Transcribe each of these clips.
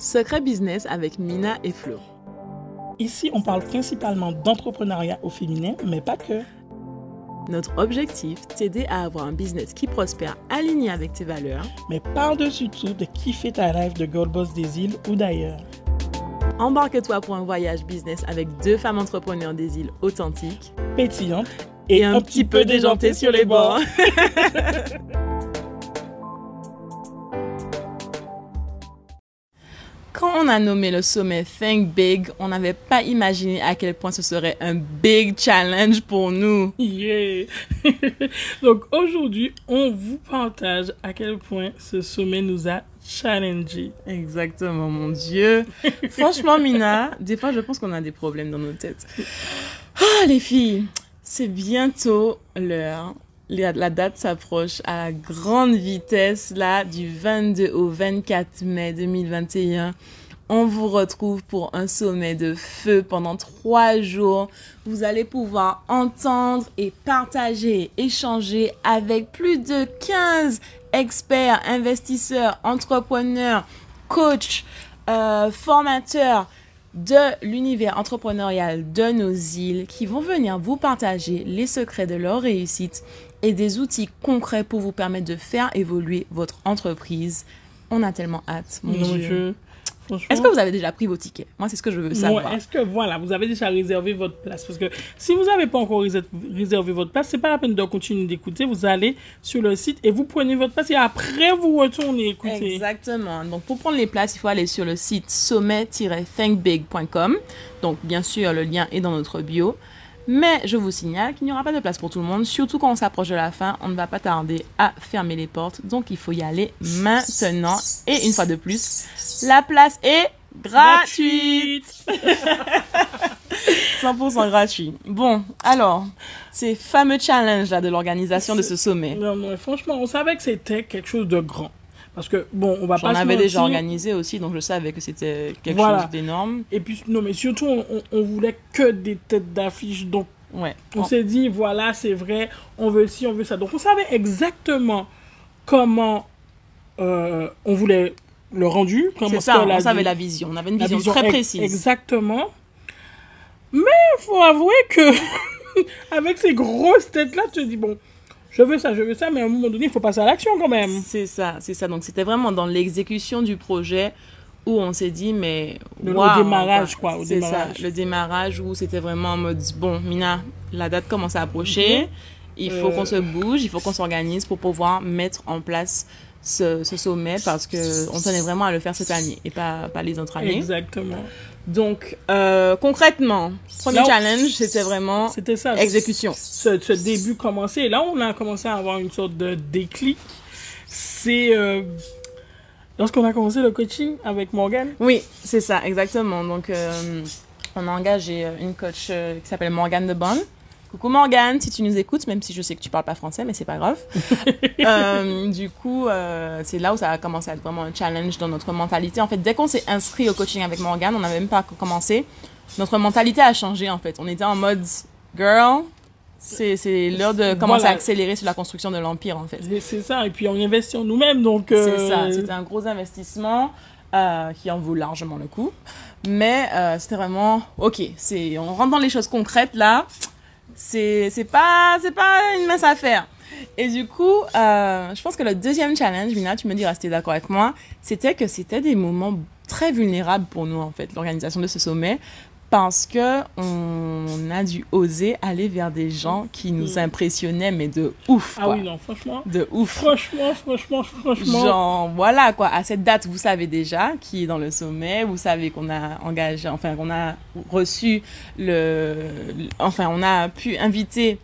Secret Business avec Mina et Flo. Ici, on parle principalement d'entrepreneuriat au féminin, mais pas que. Notre objectif, t'aider à avoir un business qui prospère aligné avec tes valeurs, mais par-dessus tout de kiffer ta rêve de Gold Boss des îles ou d'ailleurs. Embarque-toi pour un voyage business avec deux femmes entrepreneurs des îles authentiques, pétillantes et, un, petit peu déjantées sur les bords. a nommé le sommet Think Big, on n'avait pas imaginé à quel point ce serait un big challenge pour nous. Yeah! Donc aujourd'hui, on vous partage à quel point ce sommet nous a challengé. Exactement, mon Dieu. Franchement, Mina, des fois, je pense qu'on a des problèmes dans nos têtes. Ah, les filles, c'est bientôt l'heure la date s'approche à grande vitesse, là, du 22 au 24 mai 2021. On vous retrouve pour un sommet de feu pendant trois jours. Vous allez pouvoir entendre et partager, échanger avec plus de 15 experts, investisseurs, entrepreneurs, coachs, euh, formateurs, de l'univers entrepreneurial de nos îles qui vont venir vous partager les secrets de leur réussite et des outils concrets pour vous permettre de faire évoluer votre entreprise. On a tellement hâte, mon Dieu. Est-ce que vous avez déjà pris vos tickets? Moi, c'est ce que je veux savoir. Est-ce que, voilà, vous avez déjà réservé votre place? Parce que si vous n'avez pas encore réservé votre place, c'est pas la peine de continuer d'écouter. Vous allez sur le site et vous prenez votre place et après, vous retournez écouter. Exactement. Donc, pour prendre les places, il faut aller sur le site sommet-thinkbig.com. Donc, bien sûr, le lien est dans notre bio. Mais je vous signale qu'il n'y aura pas de place pour tout le monde, surtout quand on s'approche de la fin, on ne va pas tarder à fermer les portes, donc il faut y aller maintenant. Et une fois de plus, la place est gratuite. 100% gratuit. Bon, alors, ces fameux challenges là de l'organisation de ce sommet. Non, non, franchement, on savait que c'était quelque chose de grand. Parce que, bon, on va pas. J'en avais déjà organisé aussi, donc je savais que c'était quelque chose d'énorme. Et puis, non, mais surtout, on, on voulait que des têtes d'affiche. Donc, ouais. on s'est dit, voilà, c'est vrai, on veut ci, on veut ça. Donc, on savait exactement comment euh, on voulait le rendu. C'est ça, on savait la vision. On avait une vision, très précise. Exactement. Mais il faut avouer que, avec ces grosses têtes-là, tu te dis, bon je veux ça, je veux ça, mais à un moment donné, il faut passer à l'action quand même. C'est ça, c'est ça. Donc c'était vraiment dans l'exécution du projet où on s'est dit, mais... Le, démarrage, quoi. C'est ça, le démarrage où c'était vraiment en mode, bon, Mina, la date commence à approcher, mhm. il faut qu'on se euh. bouge, il faut qu'on s'organise pour pouvoir mettre en place ce, sommet parce qu'on tenait vraiment à le faire cette année et pas, pas les autres années. Exactement. Donc, euh, concrètement, premier challenge, c'était vraiment c'était ça, exécution. Ce, ce, début commencé. là, on a commencé à avoir une sorte de déclic. C'est euh, lorsqu'on a commencé le coaching avec Morgan? Oui, c'est ça, exactement. Donc, euh, on a engagé une coach qui s'appelle Morgan de Bonne Coucou Morgane, si tu nous écoutes, même si je sais que tu parles pas français, mais c'est pas grave. euh, du coup, euh, c'est là où ça a commencé à être vraiment un challenge dans notre mentalité. En fait, dès qu'on s'est inscrit au coaching avec Morgane, on n'avait même pas commencé. Notre mentalité a changé, en fait. On était en mode, girl, c'est, l'heure de commencer à accélérer sur la construction de l'empire, en fait. C'est ça, et puis on investit en nous-mêmes, donc... Euh... C'est ça, c'était un gros investissement euh, qui en vaut largement le coup. Mais euh, c'était vraiment, ok, c'est, on rentre dans les choses concrètes, là c'est pas pas une mince affaire. Et du coup, euh, je pense que le deuxième challenge, Mina, tu me diras si d'accord avec moi, c'était que c'était des moments très vulnérables pour nous en fait, l'organisation de ce sommet, parce que on a dû oser aller vers des gens qui nous mm. impressionnaient mais de ouf ah oui non franchement. De ouf. Franchement franchement franchement. Genre voilà quoi. À cette date vous savez déjà qui est dans le sommet. Vous savez qu'on a engagé enfin qu'on a reçu le enfin on a pu inviter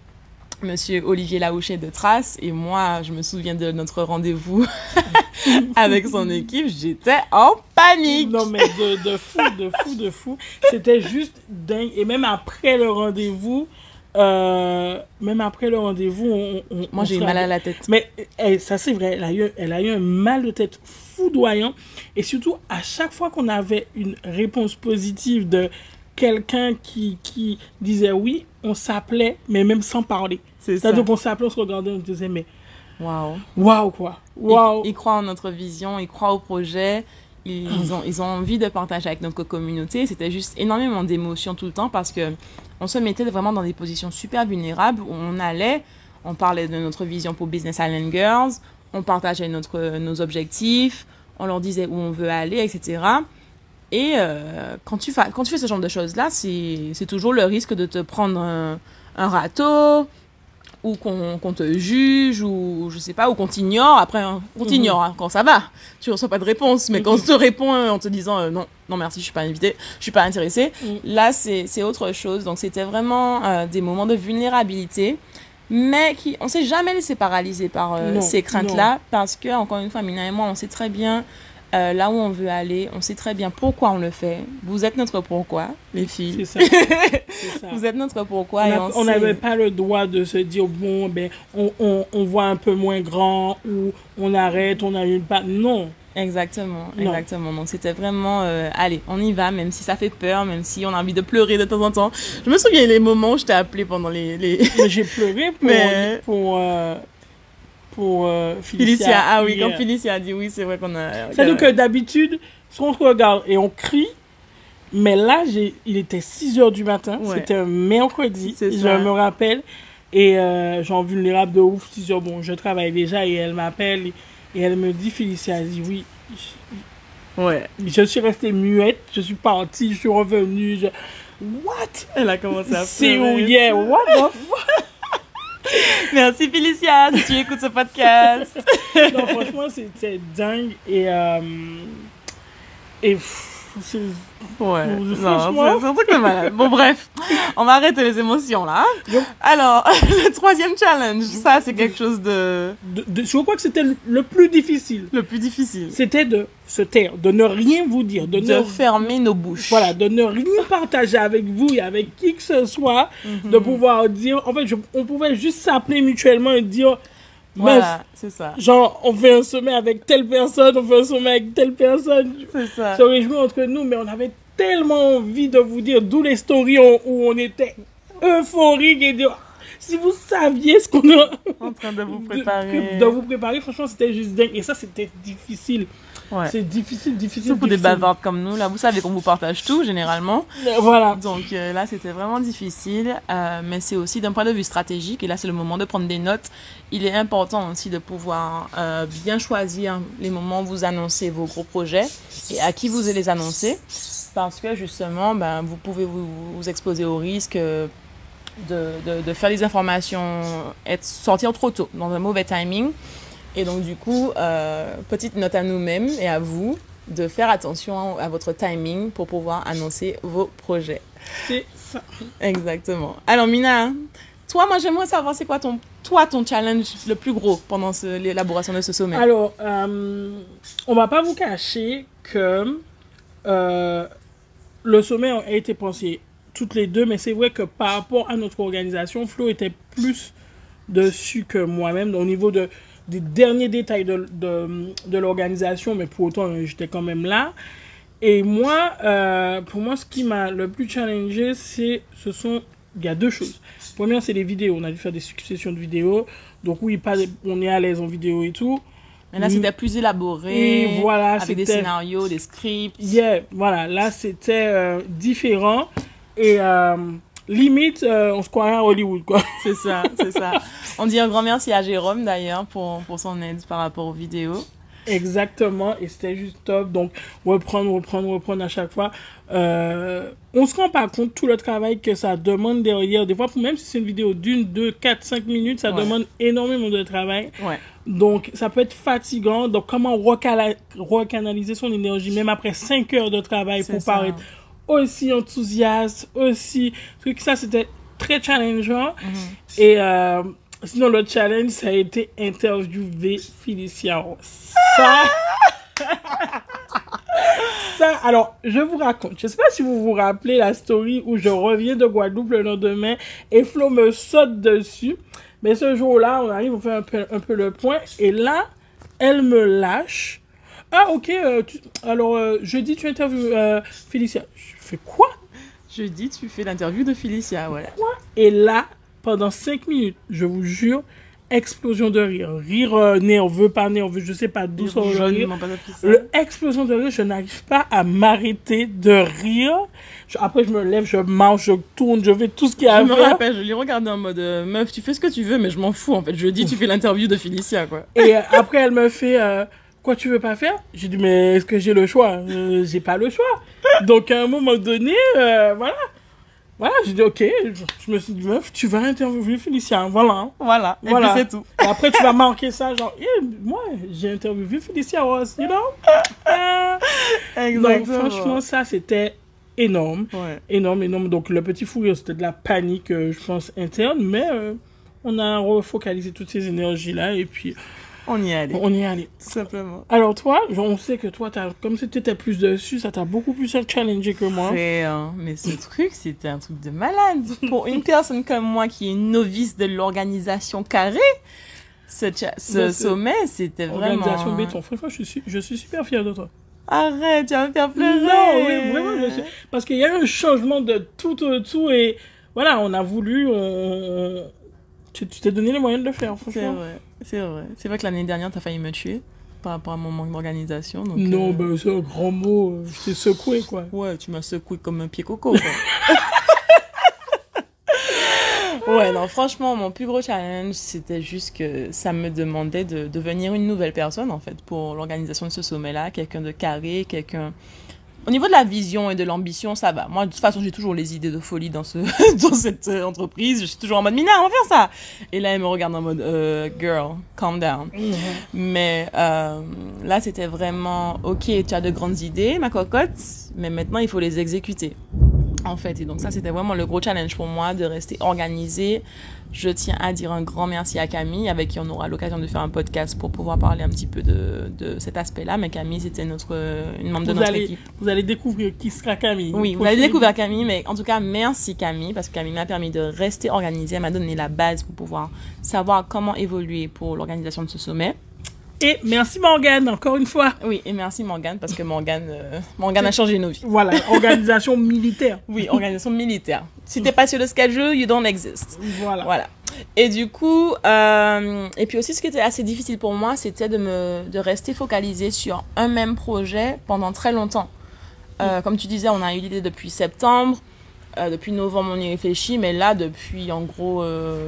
Monsieur Olivier Laouchet de Trace. Et moi, je me souviens de notre rendez-vous avec son équipe, j'étais en panique. Non mais de, de fou, de fou, de fou. C'était juste dingue. Et même après le rendez-vous, euh, même après le rendez-vous, on, moi j'ai eu mal à la tête. Mais eh, ça c'est vrai, elle a, eu, elle a eu un mal de tête foudroyant. Et surtout, à chaque fois qu'on avait une réponse positive de quelqu'un qui, qui disait oui, on s'appelait, mais même sans parler. C'est ça. Donc on s'appelait, on se regardait, on se disait, mais. Waouh. Waouh, quoi. Waouh. Il, croit en notre vision, il croit au projet, ils ont, ils ont envie de partager avec notre communauté. C'était juste énormément d'émotions tout le temps parce que on se mettait vraiment dans des positions super vulnérables où on allait, on parlait de notre vision pour Business Island Girls, on partageait notre, nos objectifs, on leur disait où on veut aller, etc. Et euh, quand, tu fais, quand tu fais ce genre de choses-là, c'est toujours le risque de te prendre un, un râteau, ou qu'on te juge, ou je sais pas, ou qu'on t'ignore. Après, hein, on mhm. t'ignore hein, quand ça va. Tu reçois pas de réponse. Mais quand on te répond en te disant euh, non, non merci, je suis pas invité, je suis pas intéressé, mhm. là, c'est autre chose. Donc, c'était vraiment euh, des moments de vulnérabilité. Mais qui, on s'est jamais laissé paralyser par euh, ces craintes-là. Parce que, encore une fois, Mina et moi, on sait très bien euh, là où on veut aller, on sait très bien pourquoi on le fait. Vous êtes notre pourquoi, les filles. C'est ça. ça. Vous êtes notre pourquoi. On n'avait pas le droit de se dire, bon, ben, on, on, on, voit un peu moins grand ou on arrête, on n'arrive pas. Non. Exactement, exactement. Donc c'était vraiment, euh, allez, on y va, même si ça fait peur, même si on a envie de pleurer de temps en temps. Je me souviens les moments où je t'ai appelé pendant les... les... J'ai pleuré pour... pour euh, pour euh, Felicia. Ah oui, quand Felicia a dit oui, c'est vrai qu'on a. C'est-à-dire que d'habitude, on se regarde et on crie, mais là, il était 6 h du matin, c'était un mercredi, je me rappelle, et euh, j'en vulnérable de ouf, 6 h bon, je travaille déjà et elle m'appelle et, elle me dit, Felicia, elle dit oui. ouais. Je suis restée muette, je suis partie, je suis revenue. Je... What? Elle a commencé à C'est où, yeah, what the fuck? Merci Félicia, si tu écoutes ce podcast. non, franchement, c'est dingue. Et, euh, et c'est Ouais. Non, c'est un truc de malade. Bon, bref, on va arrêter les émotions là. Alors, le troisième challenge, ça, c'est quelque chose de... de, Je crois que c'était le plus difficile. Le plus difficile. C'était de se taire, de ne rien vous dire, de, de fermer nos bouches. Voilà, de ne rien partager avec vous et avec qui que ce soit, mhm. de pouvoir dire. En fait, on pouvait juste s'appeler mutuellement et dire. Voilà, c'est ça. Genre, on fait un sommet avec telle personne, on fait un sommet avec telle personne. C'est ça. Se réjouir entre nous, mais on avait tellement envie de vous dire d'où les stories où on était euphorique et dire si vous saviez ce qu'on est en train de vous préparer. De, vous préparer, franchement, c'était juste dingue. Et ça, c'était difficile. Ouais. C'est difficile, difficile. Surtout pour des bavardes comme nous, là, vous savez qu'on vous partage tout généralement. Voilà. Donc euh, là, c'était vraiment difficile, euh, mais c'est aussi d'un point de vue stratégique, et là, c'est le moment de prendre des notes. Il est important aussi de pouvoir euh, bien choisir les moments où vous annoncez vos gros projets et à qui vous allez les annoncer parce que justement, ben, vous pouvez vous, vous exposer au risque de, de, de, faire des informations, être, sortir trop tôt, dans un mauvais timing. Et donc, du coup, euh, petite note à nous-mêmes et à vous de faire attention à votre timing pour pouvoir annoncer vos projets. C'est ça. Exactement. Alors, Mina, toi, moi, j'aimerais savoir, c'est quoi ton, toi, ton challenge le plus gros pendant l'élaboration de ce sommet? Alors, euh, on va pas vous cacher que euh, le sommet a été pensé toutes les deux, mais c'est vrai que par rapport à notre organisation, Flo était plus dessus que moi-même au niveau de, des derniers détails de, de, l'organisation, mais pour autant, j'étais quand même là. Et moi, euh, pour moi, ce qui m'a le plus challengé, c'est, ce sont, il y a deux choses. Première, c'est les vidéos. On a dû faire des successions de vidéos. Donc oui, pas, on est à l'aise en vidéo et tout. Mais là, c'était plus élaboré. voilà, avec des scénarios, des scripts. Yeah, voilà. Là, c'était euh, différent. Et euh, limite, euh, on se croirait à Hollywood, quoi. C'est ça, c'est ça. On dit un grand merci à Jérôme, d'ailleurs, pour, pour son aide par rapport aux vidéos. Exactement, et c'était juste top. Donc, reprendre, reprendre, reprendre à chaque fois. Euh, on se rend pas compte tout le travail que ça demande derrière. Des fois, même si c'est une vidéo d'une, deux, quatre, cinq minutes, ça demande énormément de travail. Ouais. Donc, ça peut être fatigant. Donc, comment recanaliser son énergie, même après cinq heures de travail pour paraître aussi enthousiaste, aussi... que ça, c'était très challengeant. Mm-hmm. Et... Euh, Sinon, le challenge, ça a été interviewer Félicia. Ça. ça, alors, je vous raconte. Je sais pas si vous vous rappelez la story où je reviens de Guadeloupe le lendemain et Flo me saute dessus. Mais ce jour-là, on arrive, on fait un peu, un peu le point. Et là, elle me lâche. Ah, ok. Euh, alors, euh, jeudi, tu interviews euh, Félicia. Je fais quoi? Jeudi, tu fais l'interview de Félicia, ouais. Quoi? Et là, pendant 5 minutes, je vous jure, explosion de rire. Rire euh, nerveux, pas nerveux, je sais pas d'où sort le rire. Explosion de rire, je n'arrive pas à m'arrêter de rire. Je- après, je me lève, je marche, je tourne, je fais tout ce qu'il y a à Je me faire. rappelle, je l'ai regardé en mode euh, meuf, tu fais ce que tu veux, mais je m'en fous en fait. Je dis, tu fais l'interview de Felicia quoi. Et euh, après, elle me fait euh, Quoi, tu veux pas faire? J'ai dit Mais est-ce que j'ai le choix? J'ai pas le choix. Donc, à un moment donné, euh, voilà. Voilà, j'ai dit Ok. Je, je me suis dit Meuf, tu vas interviewer Félicien. Voilà. Voilà, et Voilà. puis c'est tout. Et après, tu vas marquer ça, genre, Eh, moi, j'ai interviewé Félicia Ross, you know? Euh, Donc, franchement, ça, c'était énorme. Ouais. Énorme, énorme. Donc, le petit fou rire, c'était de la panique, euh, je pense, interne, mais euh, on a refocalisé toutes ces énergies-là et puis On y est allé, on y est allé. tout simplement. Alors, toi, on sait que toi, t'as, comme si tu étais plus dessus, ça t'a beaucoup plus challengé que moi. Frère, mais ce truc, c'était un truc de malade. Pour une personne comme moi qui est novice de l'organisation carrée, ce, ce c'est- sommet, c'était vraiment... Organisation béton. Franchement, je suis, je suis super fier de toi. Arrête, tu vas me faire pleurer. Non, oui, vraiment, je suis... Parce qu'il y a eu un changement de tout au tout et voilà, on a voulu, on... Tu t'es donné les moyens de le faire, C'est franchement. vrai, c'est vrai. C'est vrai que l'année dernière, t'as failli me tuer par rapport à mon manque d'organisation. donc, Non, euh, ben, c'est un grand mot. euh, Je t'ai secoué, quoi. Ouais, tu m'as secoué comme un pied coco, quoi. ouais, non, franchement, mon plus gros challenge, c'était juste que ça me demandait de devenir une nouvelle personne, en fait, pour l'organisation de ce sommet-là. Quelqu'un de carré, quelqu'un... Au niveau de la vision et de l'ambition, ça va. Moi, de toute façon, j'ai toujours les idées de folie dans, ce, dans cette euh, entreprise. Je suis toujours en mode, Mina, on va faire ça. Et là, elle me regarde en mode, euh, girl, calm down. Mais euh, là, c'était vraiment, ok, tu as de grandes idées, ma cocotte, mais maintenant, il faut les exécuter. En fait, et donc ça, c'était vraiment le gros challenge pour moi de rester organisée. Je tiens à dire un grand merci à Camille, avec qui on aura l'occasion de faire un podcast pour pouvoir parler un petit peu de, de cet aspect-là. Mais Camille, c'était notre, une membre de Vous notre allez, équipe. vous allez découvrir qui sera Camille. Oui, vous allez découvrir Camille, mais en tout cas, merci Camille, parce que Camille m'a permis de rester organisée, elle m'a donné la base pour pouvoir savoir comment évoluer pour l'organisation de ce sommet. Et merci Morgane, encore une fois. Oui, et merci Morgane, parce que Morgane, euh, Morgane a changé nos vies. Voilà, organisation militaire. Oui, organisation militaire. Si t'es pas sur le schedule, you don't exist. Voilà. Voilà. Et du coup, euh, et puis aussi ce qui était assez difficile pour moi, c'était de me, de rester focalisé sur un même projet pendant très longtemps. Euh, Comme tu disais, on a eu l'idée depuis septembre. Euh, depuis novembre, on y réfléchit, mais là, depuis en gros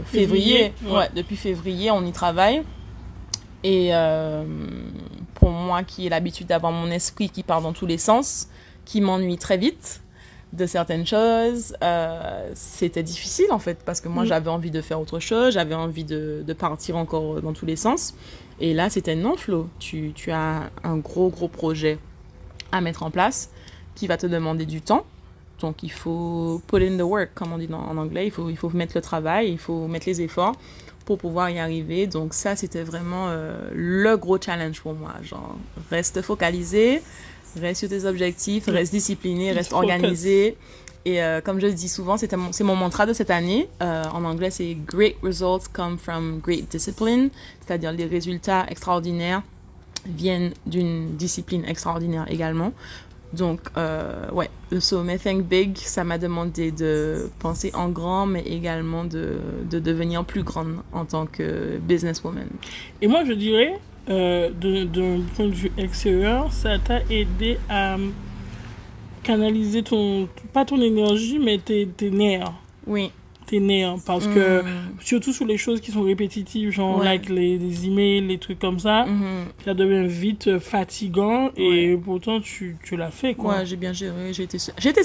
février, Février, ouais. ouais, depuis février, on y travaille. Et euh, pour moi, qui ai l'habitude d'avoir mon esprit qui part dans tous les sens, qui m'ennuie très vite de certaines choses, euh, c'était difficile en fait, parce que moi Mm. j'avais envie de faire autre chose, j'avais envie de, de partir encore dans tous les sens. Et là, c'était non, Flo. Tu, tu as un gros, gros projet à mettre en place qui va te demander du temps. Donc, il faut put in the work, comme on dit en anglais. Il faut, il faut mettre le travail, il faut mettre les efforts pour pouvoir y arriver. Donc, ça, c'était vraiment euh, le gros challenge pour moi. Genre, reste focalisé, reste sur tes objectifs, reste discipliné, reste organisé. Et euh, comme je le dis souvent, c'était mon- c'est mon mantra de cette année. Euh, en anglais, c'est Great results come from great discipline, c'est-à-dire les résultats extraordinaires viennent d'une discipline extraordinaire également. Donc, euh, ouais, le sommet Think Big, ça m'a demandé de penser en grand, mais également de, de devenir plus grande en tant que businesswoman. Et moi, je dirais, euh, d'un point de vue extérieur, ça t'a aidé à canaliser ton, pas ton énergie, mais tes, tes nerfs. Oui. Parce que, Mm. surtout sur les choses qui sont répétitives, genre Ouais. like les, les emails, les trucs comme ça, Mhm. ça devient vite euh, fatigant et pourtant tu, tu l'as fait, quoi. Ouais, j'ai bien géré. J'ai été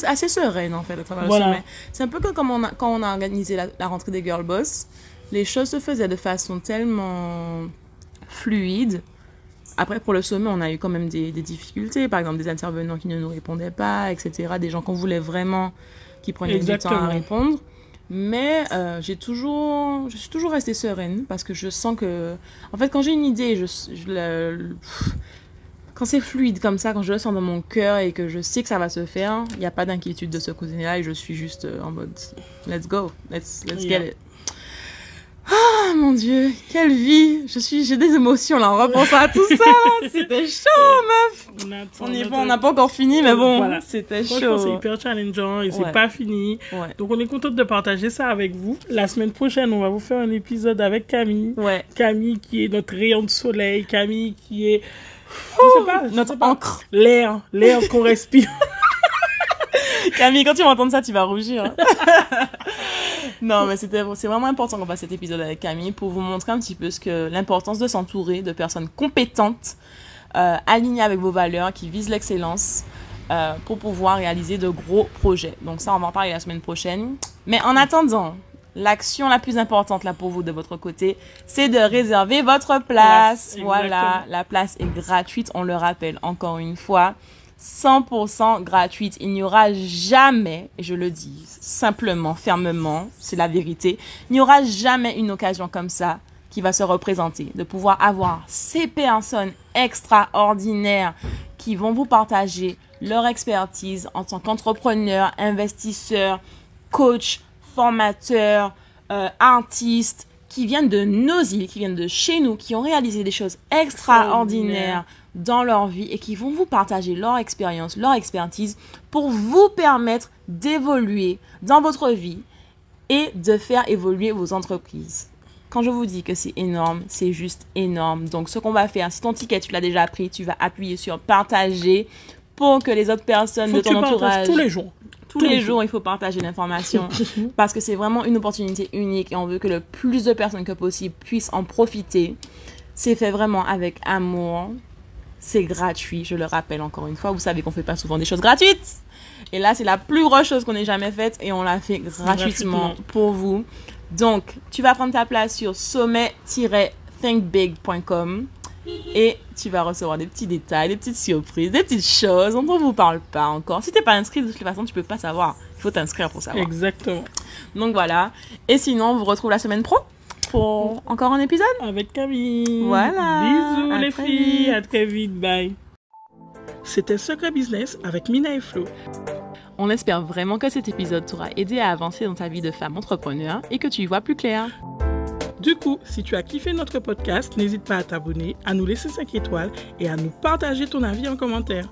assez sereine, en fait, à travers Voilà. le sommet. C'est un peu comme on a- quand on a organisé la, la rentrée des Girl Boss. Les choses se faisaient de façon tellement fluide. Après, pour le sommet, on a eu quand même des, des difficultés. Par exemple, des intervenants qui ne nous répondaient pas, etc. Des gens qu'on voulait vraiment qui prenaient du temps à répondre. Mais euh, j'ai toujours, je suis toujours restée sereine parce que je sens que, en fait, quand j'ai une idée, je, le- quand c'est fluide comme ça, quand je le sens dans mon cœur et que je sais que ça va se faire, il n'y a pas d'inquiétude de ce côté-là et je suis juste euh, en mode let's go, let's, let's Yeah. get it. Ah mon dieu, quelle vie Je suis, j'ai des émotions là en repensant à tout ça. C'était chaud, meuf. On, attend On on n'a pas encore fini, mais bon, Voilà. c'était Franchement, c'est chaud. hyper challengeant et c'est Ouais. pas fini. Ouais. Donc, on est content de partager ça avec vous. La semaine prochaine, on va vous faire un épisode avec Camille. Ouais. Camille qui est notre rayon de soleil. Camille qui est. Je sais pas, je Notre sais pas. encre. L'air, l'air qu'on respire. Camille, quand tu vas entendre ça, tu vas rougir. non, mais c'était, c'est vraiment important qu'on fasse cet épisode avec Camille pour vous montrer un petit peu ce que l'importance de s'entourer de personnes compétentes, euh, alignées avec vos valeurs, qui visent l'excellence euh, pour pouvoir réaliser de gros projets. Donc ça, on va en parler la semaine prochaine. Mais en attendant, l'action la plus importante là pour vous de votre côté, c'est de réserver votre place. Voilà, la place est gratuite, on le rappelle encore une fois. 100% gratuite. Il n'y aura jamais, je le dis simplement, fermement, c'est la vérité, il n'y aura jamais une occasion comme ça qui va se représenter, de pouvoir avoir ces personnes extraordinaires qui vont vous partager leur expertise en tant qu'entrepreneur, investisseur, coach, formateur, euh, artiste, qui viennent de nos îles, qui viennent de chez nous, qui ont réalisé des choses extraordinaires dans leur vie et qui vont vous partager leur expérience, leur expertise pour vous permettre d'évoluer dans votre vie et de faire évoluer vos entreprises. Quand je vous dis que c'est énorme, c'est juste énorme. Donc, ce qu'on va faire, si ton ticket, tu l'as déjà pris, tu vas appuyer sur partager pour que les autres personnes Faut de que tu ton partages entourage tous les jours. Tous les jours, il faut partager l'information parce que c'est vraiment une opportunité unique et on veut que le plus de personnes que possible puissent en profiter. C'est fait vraiment avec amour. C'est gratuit, je le rappelle encore une fois. Vous savez qu'on fait pas souvent des choses gratuites. Et là, c'est la plus grosse chose qu'on ait jamais faite et on l'a fait gratuitement Gratuitement. pour vous. Donc, tu vas prendre ta place sur sommet-thinkbig.com et tu vas recevoir des petits détails, des petites surprises, des petites choses dont on vous parle pas encore. Si t'es pas inscrit, de toute façon, tu peux pas savoir. Il faut t'inscrire pour savoir. Exactement. Donc voilà. Et sinon, on vous retrouve la semaine pro pour encore un épisode. Avec Camille. Voilà. Bisous À les filles. vite. À très vite. Bye. C'était Secret Business avec Mina et Flo. On espère vraiment que cet épisode t'aura aidé à avancer dans ta vie de femme entrepreneur et que tu y vois plus clair. Du coup, si tu as kiffé notre podcast, n'hésite pas à t'abonner, à nous laisser 5 étoiles et à nous partager ton avis en commentaire.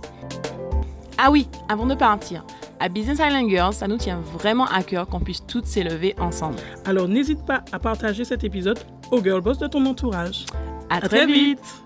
Ah oui, avant de partir, à Business Island Girls, ça nous tient vraiment à cœur qu'on puisse toutes s'élever ensemble. Alors n'hésite pas à partager cet épisode aux girl boss de ton entourage. À, À très très vite. vite.